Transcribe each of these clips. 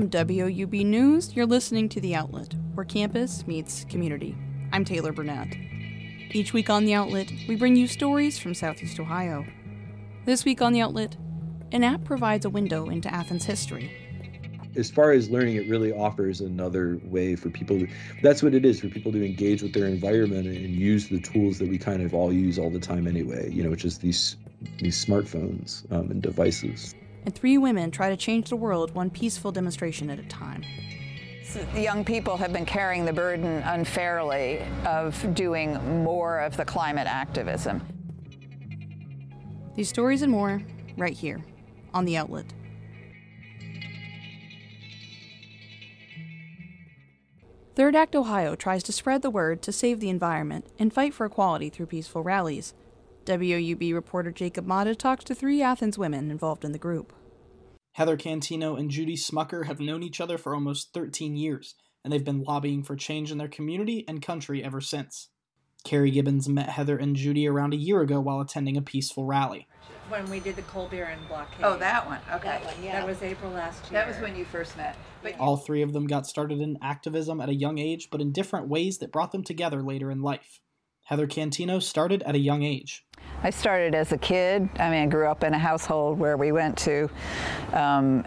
From WOUB News, you're listening to The Outlet, where campus meets community. I'm Taylor Burnett. Each week on The Outlet, we bring you stories from Southeast Ohio. This week on The Outlet, an app provides a window into Athens history. As far as learning, it really offers another way for people to, that's what it is, for people to engage with their environment and use the tools that we kind of all use all the time anyway, you know, which is these, these smartphones um, and devices and three women try to change the world one peaceful demonstration at a time. The young people have been carrying the burden unfairly of doing more of the climate activism. These stories and more, right here on The Outlet. Third Act Ohio tries to spread the word to save the environment and fight for equality through peaceful rallies. WOUB reporter Jacob Mata talks to three Athens women involved in the group. Heather Cantino and Judy Smucker have known each other for almost 13 years, and they've been lobbying for change in their community and country ever since. Carrie Gibbons met Heather and Judy around a year ago while attending a peaceful rally. When we did the Coal Baron blockade. Oh, that one. Okay. That, one, yeah. that was April last year. That was when you first met. But All three of them got started in activism at a young age, but in different ways that brought them together later in life. Heather Cantino started at a young age. I started as a kid. I mean, I grew up in a household where we went to um,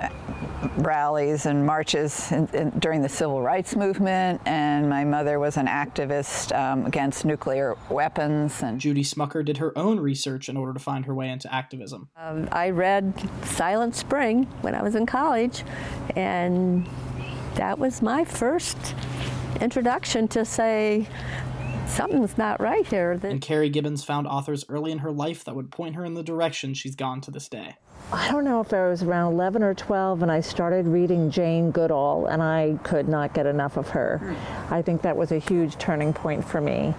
rallies and marches in, in, during the civil rights movement, and my mother was an activist um, against nuclear weapons. And Judy Smucker did her own research in order to find her way into activism. Um, I read Silent Spring when I was in college, and that was my first introduction to say something's not right here. And Carrie Gibbons found authors early in her life that would point her in the direction she's gone to this day. I don't know if I was around 11 or 12 and I started reading Jane Goodall and I could not get enough of her. I think that was a huge turning point for me.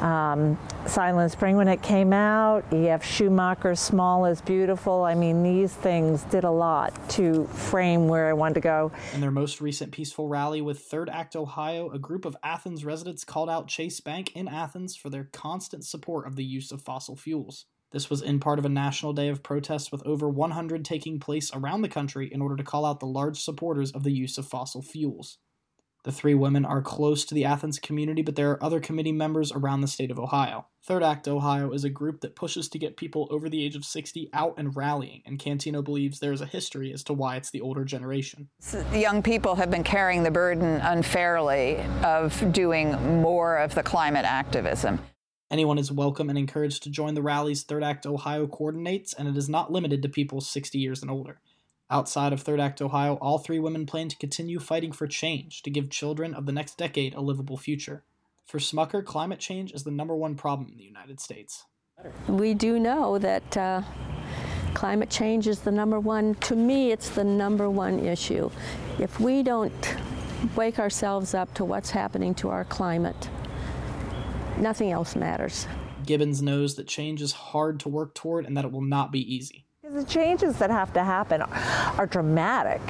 Um, Silent Spring when it came out, E.F. Schumacher, Small is Beautiful. I mean, these things did a lot to frame where I wanted to go. In their most recent peaceful rally with Third Act Ohio, a group of Athens residents called out Chase Bank in Athens for their constant support of the use of fossil fuels. This was in part of a national day of protest with over 100 taking place around the country in order to call out the large supporters of the use of fossil fuels. The three women are close to the Athens community, but there are other committee members around the state of Ohio. Third Act Ohio is a group that pushes to get people over the age of 60 out and rallying, and Cantino believes there is a history as to why it's the older generation. Young people have been carrying the burden unfairly of doing more of the climate activism. Anyone is welcome and encouraged to join the rallies Third Act Ohio coordinates, and it is not limited to people 60 years and older. Outside of Third Act Ohio, all three women plan to continue fighting for change to give children of the next decade a livable future. For Smucker, climate change is the number one problem in the United States. We do know that uh, climate change is the number one, to me, it's the number one issue. If we don't wake ourselves up to what's happening to our climate, Nothing else matters. Gibbons knows that change is hard to work toward and that it will not be easy. The changes that have to happen are dramatic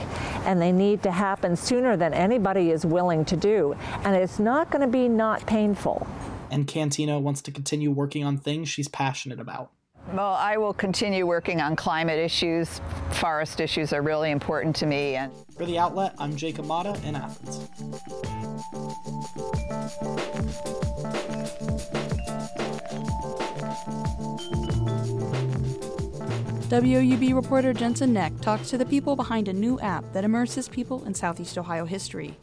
and they need to happen sooner than anybody is willing to do. And it's not going to be not painful. And Cantino wants to continue working on things she's passionate about. Well, I will continue working on climate issues. Forest issues are really important to me. And for the outlet, I'm Jacob Mata in Athens. WOUB reporter Jensen Neck talks to the people behind a new app that immerses people in Southeast Ohio history.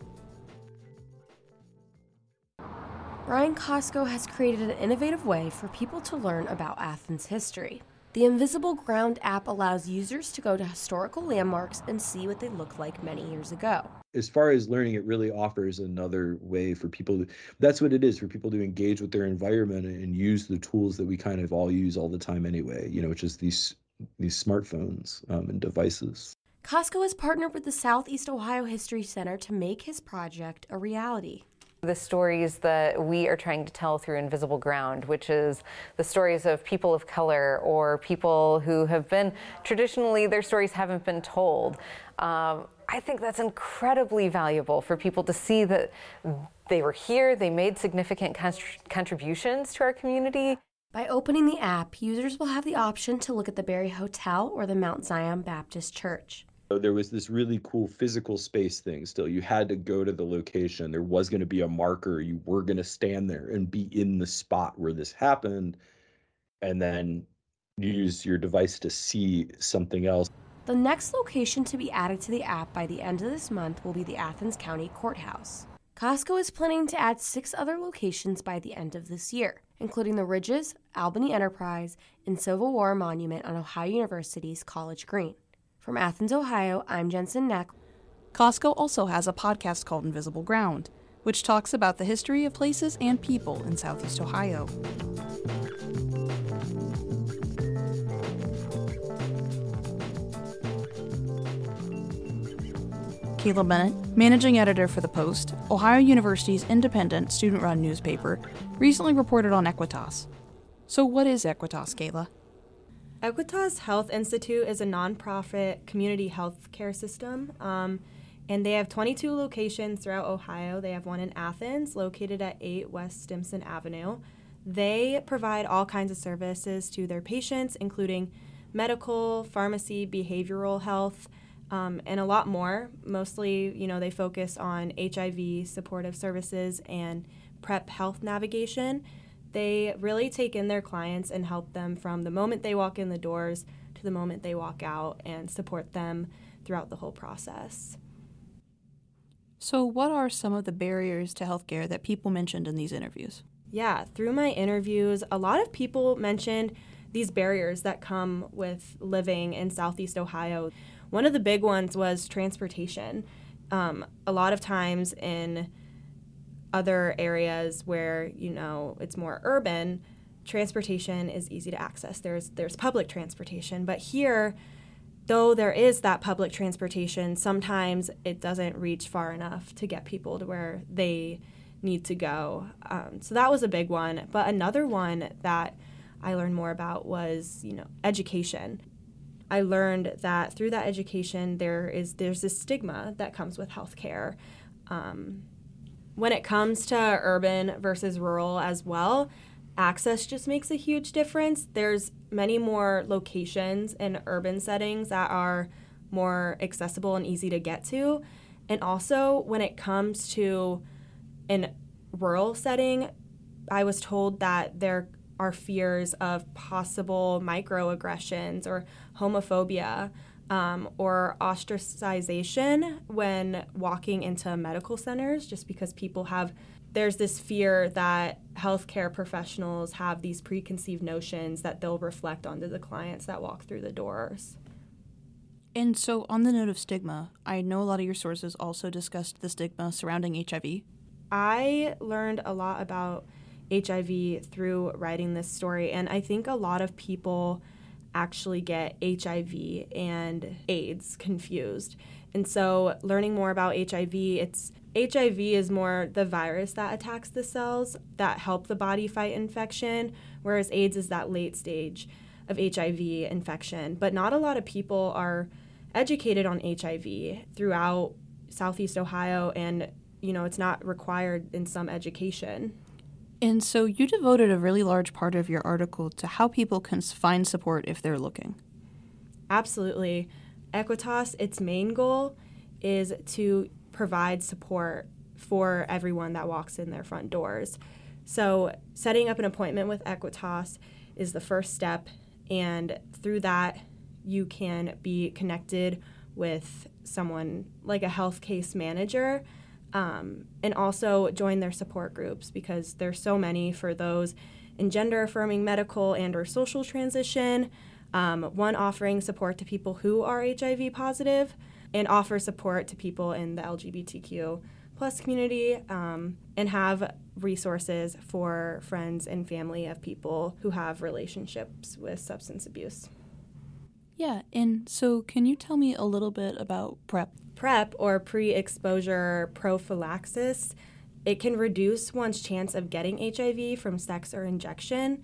Brian Koscho has created an innovative way for people to learn about Athens history. The Invisible Ground app allows users to go to historical landmarks and see what they looked like many years ago. As far as learning, it really offers another way for people to, that's what it is, for people to engage with their environment and use the tools that we kind of all use all the time anyway, you know, which is these these smartphones um, and devices. Koscho has partnered with the Southeast Ohio History Center to make his project a reality the stories that we are trying to tell through Invisible Ground, which is the stories of people of color or people who have been traditionally, their stories haven't been told. Um, I think that's incredibly valuable for people to see that they were here, they made significant contributions to our community. By opening the app, users will have the option to look at the Berry Hotel or the Mount Zion Baptist Church. There was this really cool physical space thing still. You had to go to the location. There was going to be a marker. You were going to stand there and be in the spot where this happened and then use your device to see something else. The next location to be added to the app by the end of this month will be the Athens County Courthouse. Koscho is planning to add six other locations by the end of this year, including the Ridges, Albany Enterprise, and Civil War Monument on Ohio University's College Green. From Athens, Ohio, I'm Jensen Neck. Koscho also has a podcast called Invisible Ground, which talks about the history of places and people in Southeast Ohio. Kayla Bennett, managing editor for The Post, Ohio University's independent student run newspaper, recently reported on Equitas. So, what is Equitas, Kayla? Equitas Health Institute is a nonprofit community health care system, um, and they have 22 locations throughout Ohio. They have one in Athens, located at 8 West Stimson Avenue. They provide all kinds of services to their patients, including medical, pharmacy, behavioral health, um, and a lot more. Mostly, you know, they focus on HIV supportive services and PrEP health navigation. They really take in their clients and help them from the moment they walk in the doors to the moment they walk out and support them throughout the whole process. So, what are some of the barriers to healthcare that people mentioned in these interviews? Yeah, through my interviews, a lot of people mentioned these barriers that come with living in Southeast Ohio. One of the big ones was transportation. Um, a lot of times in other areas where you know it's more urban, transportation is easy to access. There's there's public transportation, but here, though there is that public transportation, sometimes it doesn't reach far enough to get people to where they need to go. Um, so that was a big one. But another one that I learned more about was you know education. I learned that through that education, there is there's this stigma that comes with healthcare. Um, when it comes to urban versus rural as well, access just makes a huge difference. There's many more locations in urban settings that are more accessible and easy to get to. And also, when it comes to an rural setting, I was told that there are fears of possible microaggressions or homophobia um, or ostracization when walking into medical centers, just because people have, there's this fear that healthcare professionals have these preconceived notions that they'll reflect onto the clients that walk through the doors. And so, on the note of stigma, I know a lot of your sources also discussed the stigma surrounding HIV. I learned a lot about HIV through writing this story. And I think a lot of people actually get HIV and AIDS confused. And so learning more about HIV, it's HIV is more the virus that attacks the cells that help the body fight infection, whereas AIDS is that late stage of HIV infection. But not a lot of people are educated on HIV throughout Southeast Ohio and you know, it's not required in some education. And so you devoted a really large part of your article to how people can find support if they're looking. Absolutely. Equitas, its main goal is to provide support for everyone that walks in their front doors. So, setting up an appointment with Equitas is the first step, and through that, you can be connected with someone like a health case manager um, and also join their support groups because there's so many for those in gender affirming medical and or social transition. Um, one offering support to people who are hiv positive and offer support to people in the lgbtq plus community um, and have resources for friends and family of people who have relationships with substance abuse yeah and so can you tell me a little bit about prep PrEP or pre exposure prophylaxis, it can reduce one's chance of getting HIV from sex or injection.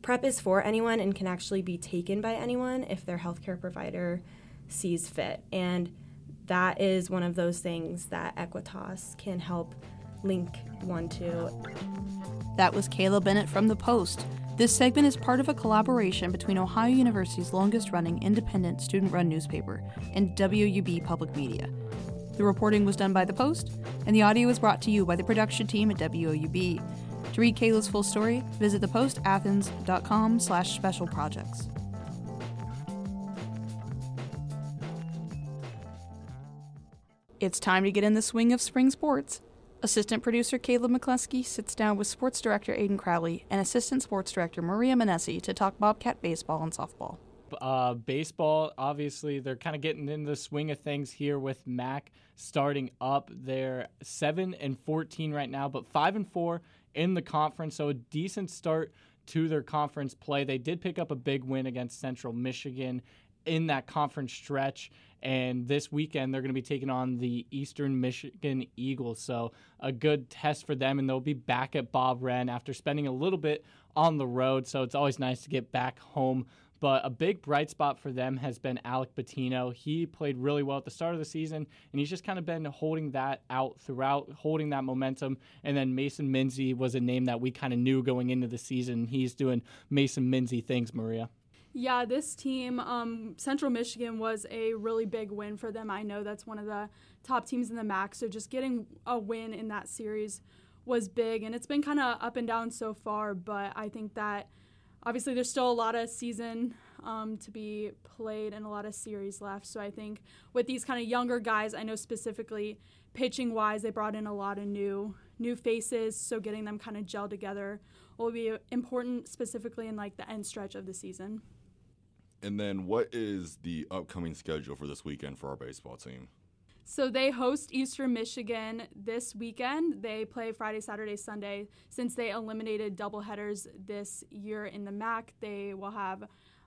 PrEP is for anyone and can actually be taken by anyone if their healthcare provider sees fit. And that is one of those things that Equitas can help link one to. That was Kayla Bennett from The Post. This segment is part of a collaboration between Ohio University's longest running independent student run newspaper and WOUB Public Media. The reporting was done by The Post, and the audio is brought to you by the production team at WOUB. To read Kayla's full story, visit thepostathens.com slash special projects. It's time to get in the swing of spring sports. Assistant producer Caleb McCluskey sits down with sports director Aiden Crowley and assistant sports director Maria Manessi to talk Bobcat baseball and softball. Uh, baseball, obviously, they're kind of getting in the swing of things here with MAC starting up. They're seven and fourteen right now, but five and four in the conference, so a decent start to their conference play. They did pick up a big win against Central Michigan in that conference stretch. And this weekend, they're going to be taking on the Eastern Michigan Eagles. So, a good test for them. And they'll be back at Bob Wren after spending a little bit on the road. So, it's always nice to get back home but a big bright spot for them has been Alec Patino. He played really well at the start of the season, and he's just kind of been holding that out throughout, holding that momentum. And then Mason Minzy was a name that we kind of knew going into the season. He's doing Mason Minzy things, Maria. Yeah, this team, um, Central Michigan, was a really big win for them. I know that's one of the top teams in the MAC, so just getting a win in that series was big, and it's been kind of up and down so far, but I think that – obviously there's still a lot of season um, to be played and a lot of series left. So I think with these kind of younger guys, I know specifically pitching wise, they brought in a lot of new new faces. So getting them kind of gel together will be important, specifically in like the end stretch of the season. And then, what is the upcoming schedule for this weekend for our baseball team? So they host Eastern Michigan this weekend. They play Friday, Saturday, Sunday. Since they eliminated doubleheaders this year in the MAC, they will have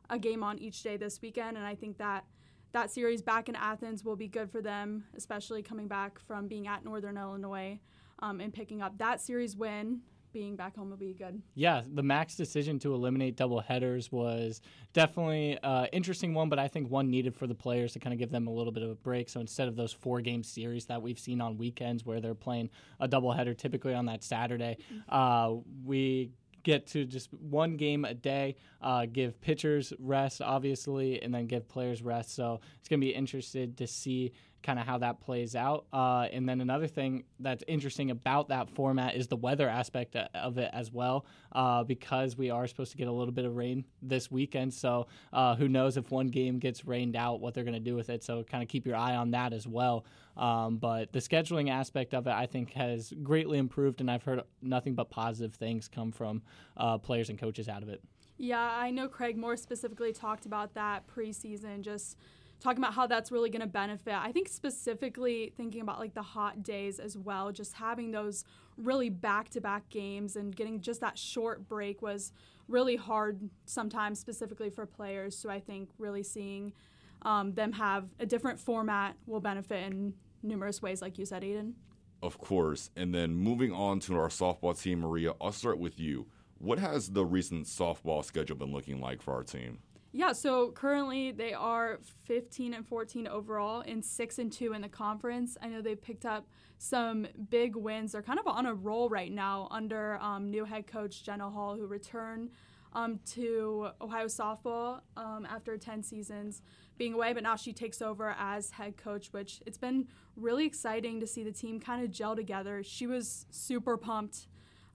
a game on each day this weekend, and I think that that series back in Athens will be good for them, especially coming back from being at Northern Illinois um, and picking up that series win being back home will be good. Yeah, the MAC's decision to eliminate double headers was definitely an uh, interesting one, but I think one needed for the players to kind of give them a little bit of a break. So instead of those four game series that we've seen on weekends where they're playing a double header typically on that Saturday, mm-hmm. uh, we get to just one game a day, uh, give pitchers rest, obviously, and then give players rest. So it's going to be interested to see kind of how that plays out. Uh, and then another thing that's interesting about that format is the weather aspect of it as well, uh, because we are supposed to get a little bit of rain this weekend. So uh, who knows if one game gets rained out, what they're going to do with it. So kind of keep your eye on that as well. Um, but the scheduling aspect of it, I think, has greatly improved, and I've heard nothing but positive things come from uh, players and coaches out of it. Yeah, I know Craig Moore specifically talked about that preseason, just talking about how that's really going to benefit. I think specifically thinking about like the hot days as well, just having those really back to back games and getting just that short break was really hard sometimes, specifically for players. So I think really seeing um, them have a different format will benefit in numerous ways, like you said, Eden. Of course. And then moving on to our softball team, Maria, I'll start with you. What has the recent softball schedule been looking like for our team? Yeah, so currently they are 15 and 14 overall and 6 and 2 in the conference. I know they've picked up some big wins. They're kind of on a roll right now under um, new head coach Jenna Hall, who returned um, to Ohio softball um, after 10 seasons being away, but now she takes over as head coach, which it's been really exciting to see the team kind of gel together. She was super pumped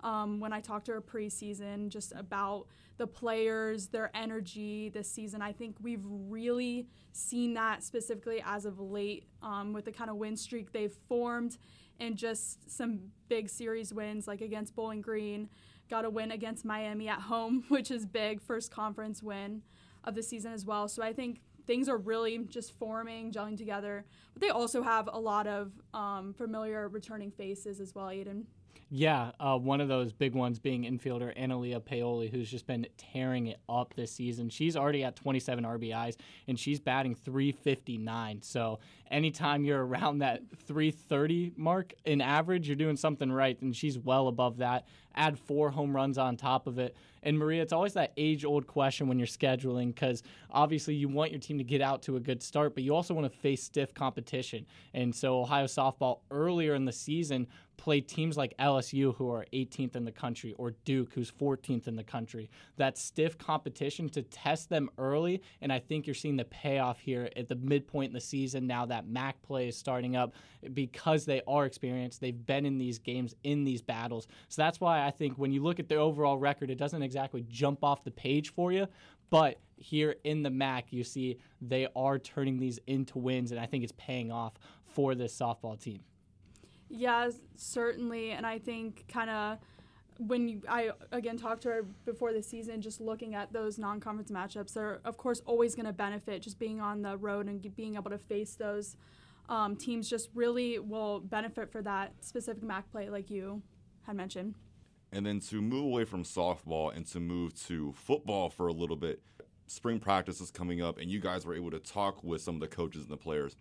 um, when I talked to her preseason just about the players, their energy this season. I think we've really seen that specifically as of late um, with the kind of win streak they've formed and just some big series wins like against Bowling Green. Got a win against Miami at home, which is big, first conference win of the season as well. So I think things are really just forming, gelling together. But they also have a lot of um, familiar returning faces as well, Aiden. Yeah, uh, one of those big ones being infielder Analia Paoli, who's just been tearing it up this season. She's already at 27 RBIs and she's batting 359. So anytime you're around that 330 mark in average, you're doing something right, and she's well above that. Add four home runs on top of it, And Maria, it's always that age old question when you're scheduling because obviously you want your team to get out to a good start, but you also want to face stiff competition. And so Ohio softball earlier in the season play teams like LSU, who are 18th in the country, or Duke, who's 14th in the country. That stiff competition to test them early, and I think you're seeing the payoff here at the midpoint in the season. Now that MAC play is starting up, because they are experienced, they've been in these games, in these battles. So that's why I think when you look at their overall record, it doesn't exactly jump off the page for you, but here in the MAC, you see they are turning these into wins, and I think it's paying off for this softball team. Yeah, certainly. And I think kind of when you, I again talked to her before the season, just looking at those non-conference matchups, they're of course always going to benefit. Just being on the road and being able to face those um, teams just really will benefit for that specific MAC play, like you had mentioned. And then to move away from softball and to move to football for a little bit, spring practice is coming up, and you guys were able to talk with some of the coaches and the players.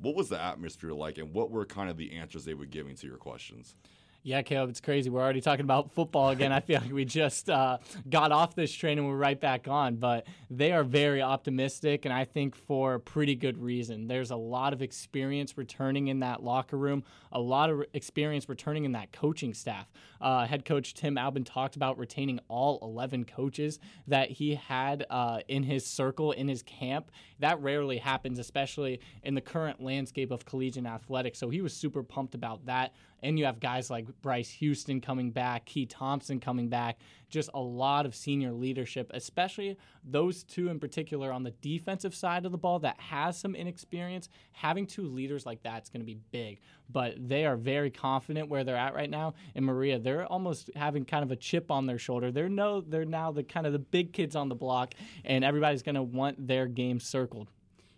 What was the atmosphere like, and what were kind of the answers they were giving to your questions? Yeah, Caleb, it's crazy. We're already talking about football again. I feel like we just uh, got off this train and we're right back on. But they are very optimistic, and I think for a pretty good reason. There's a lot of experience returning in that locker room, a lot of experience returning in that coaching staff. Uh, head coach Tim Albin talked about retaining all 11 coaches that he had uh, in his circle, in his camp. That rarely happens, especially in the current landscape of collegiate athletics. So he was super pumped about that. And you have guys like Bryce Houston coming back, Keye Thompson coming back, just a lot of senior leadership, especially those two in particular on the defensive side of the ball that has some inexperience. Having two leaders like that is going to be big, but they are very confident where they're at right now. And Maria, they're almost having kind of a chip on their shoulder. They're no, they're now the kind of the big kids on the block, and everybody's going to want their game circled.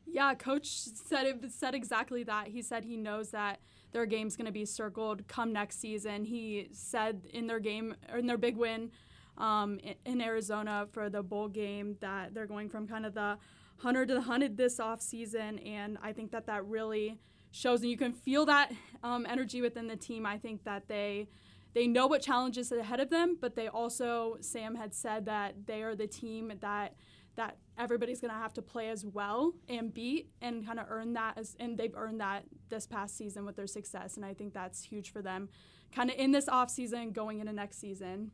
Yeah, coach said it, said exactly that. He said he knows that their game's going to be circled come next season. He said in their game in their big win um, in Arizona for the bowl game that they're going from kind of the 100 to the 100 this off season, and I think that that really shows, and you can feel that um, energy within the team. I think that they they know what challenges ahead of them, but they also Sam had said that they are the team that that everybody's going to have to play as well and beat and kind of earn that as and they've earned that this past season with their success and I think that's huge for them kind of in this off season going into next season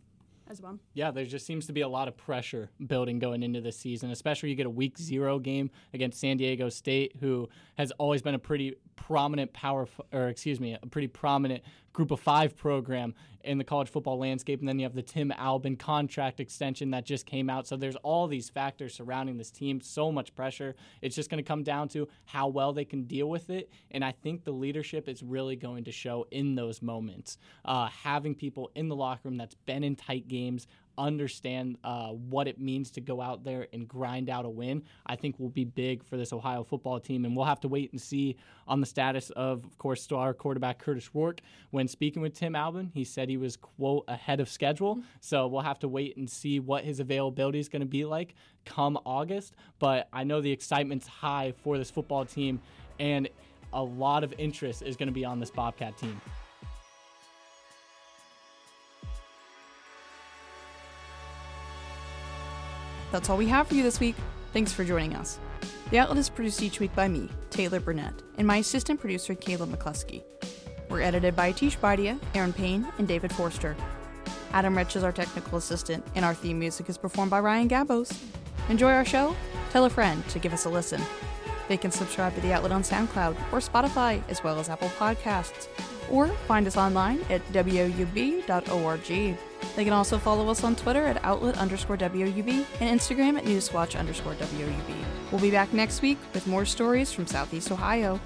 as well. Yeah, there just seems to be a lot of pressure building going into this season, especially you get a week zero game against San Diego State, who has always been a pretty prominent power, or excuse me, a pretty prominent group of five program in the college football landscape. And then you have the Tim Albin contract extension that just came out. So there's all these factors surrounding this team, so much pressure. It's just going to come down to how well they can deal with it. And I think the leadership is really going to show in those moments. Uh, having people in the locker room that's been in tight games, understand uh, what it means to go out there and grind out a win, I think will be big for this Ohio football team. And we'll have to wait and see on the status of, of course, star quarterback Curtis Rourke. When speaking with Tim Albin, he said he was, quote, ahead of schedule. Mm-hmm. So we'll have to wait and see what his availability is going to be like come August. But I know the excitement's high for this football team, and a lot of interest is going to be on this Bobcat team. That's all we have for you this week. Thanks for joining us. The Outlet is produced each week by me, Taylor Burnett, and my assistant producer, Caleb McCluskey. We're edited by Atish Baidia, Aaron Payne, and David Forster. Adam Rich is our technical assistant, and our theme music is performed by Ryan Gabos. Enjoy our show? Tell a friend to give us a listen. They can subscribe to The Outlet on SoundCloud or Spotify, as well as Apple Podcasts, or find us online at woub.org. They can also follow us on Twitter at outlet underscore WOUB and Instagram at newswatch underscore WOUB. We'll be back next week with more stories from Southeast Ohio.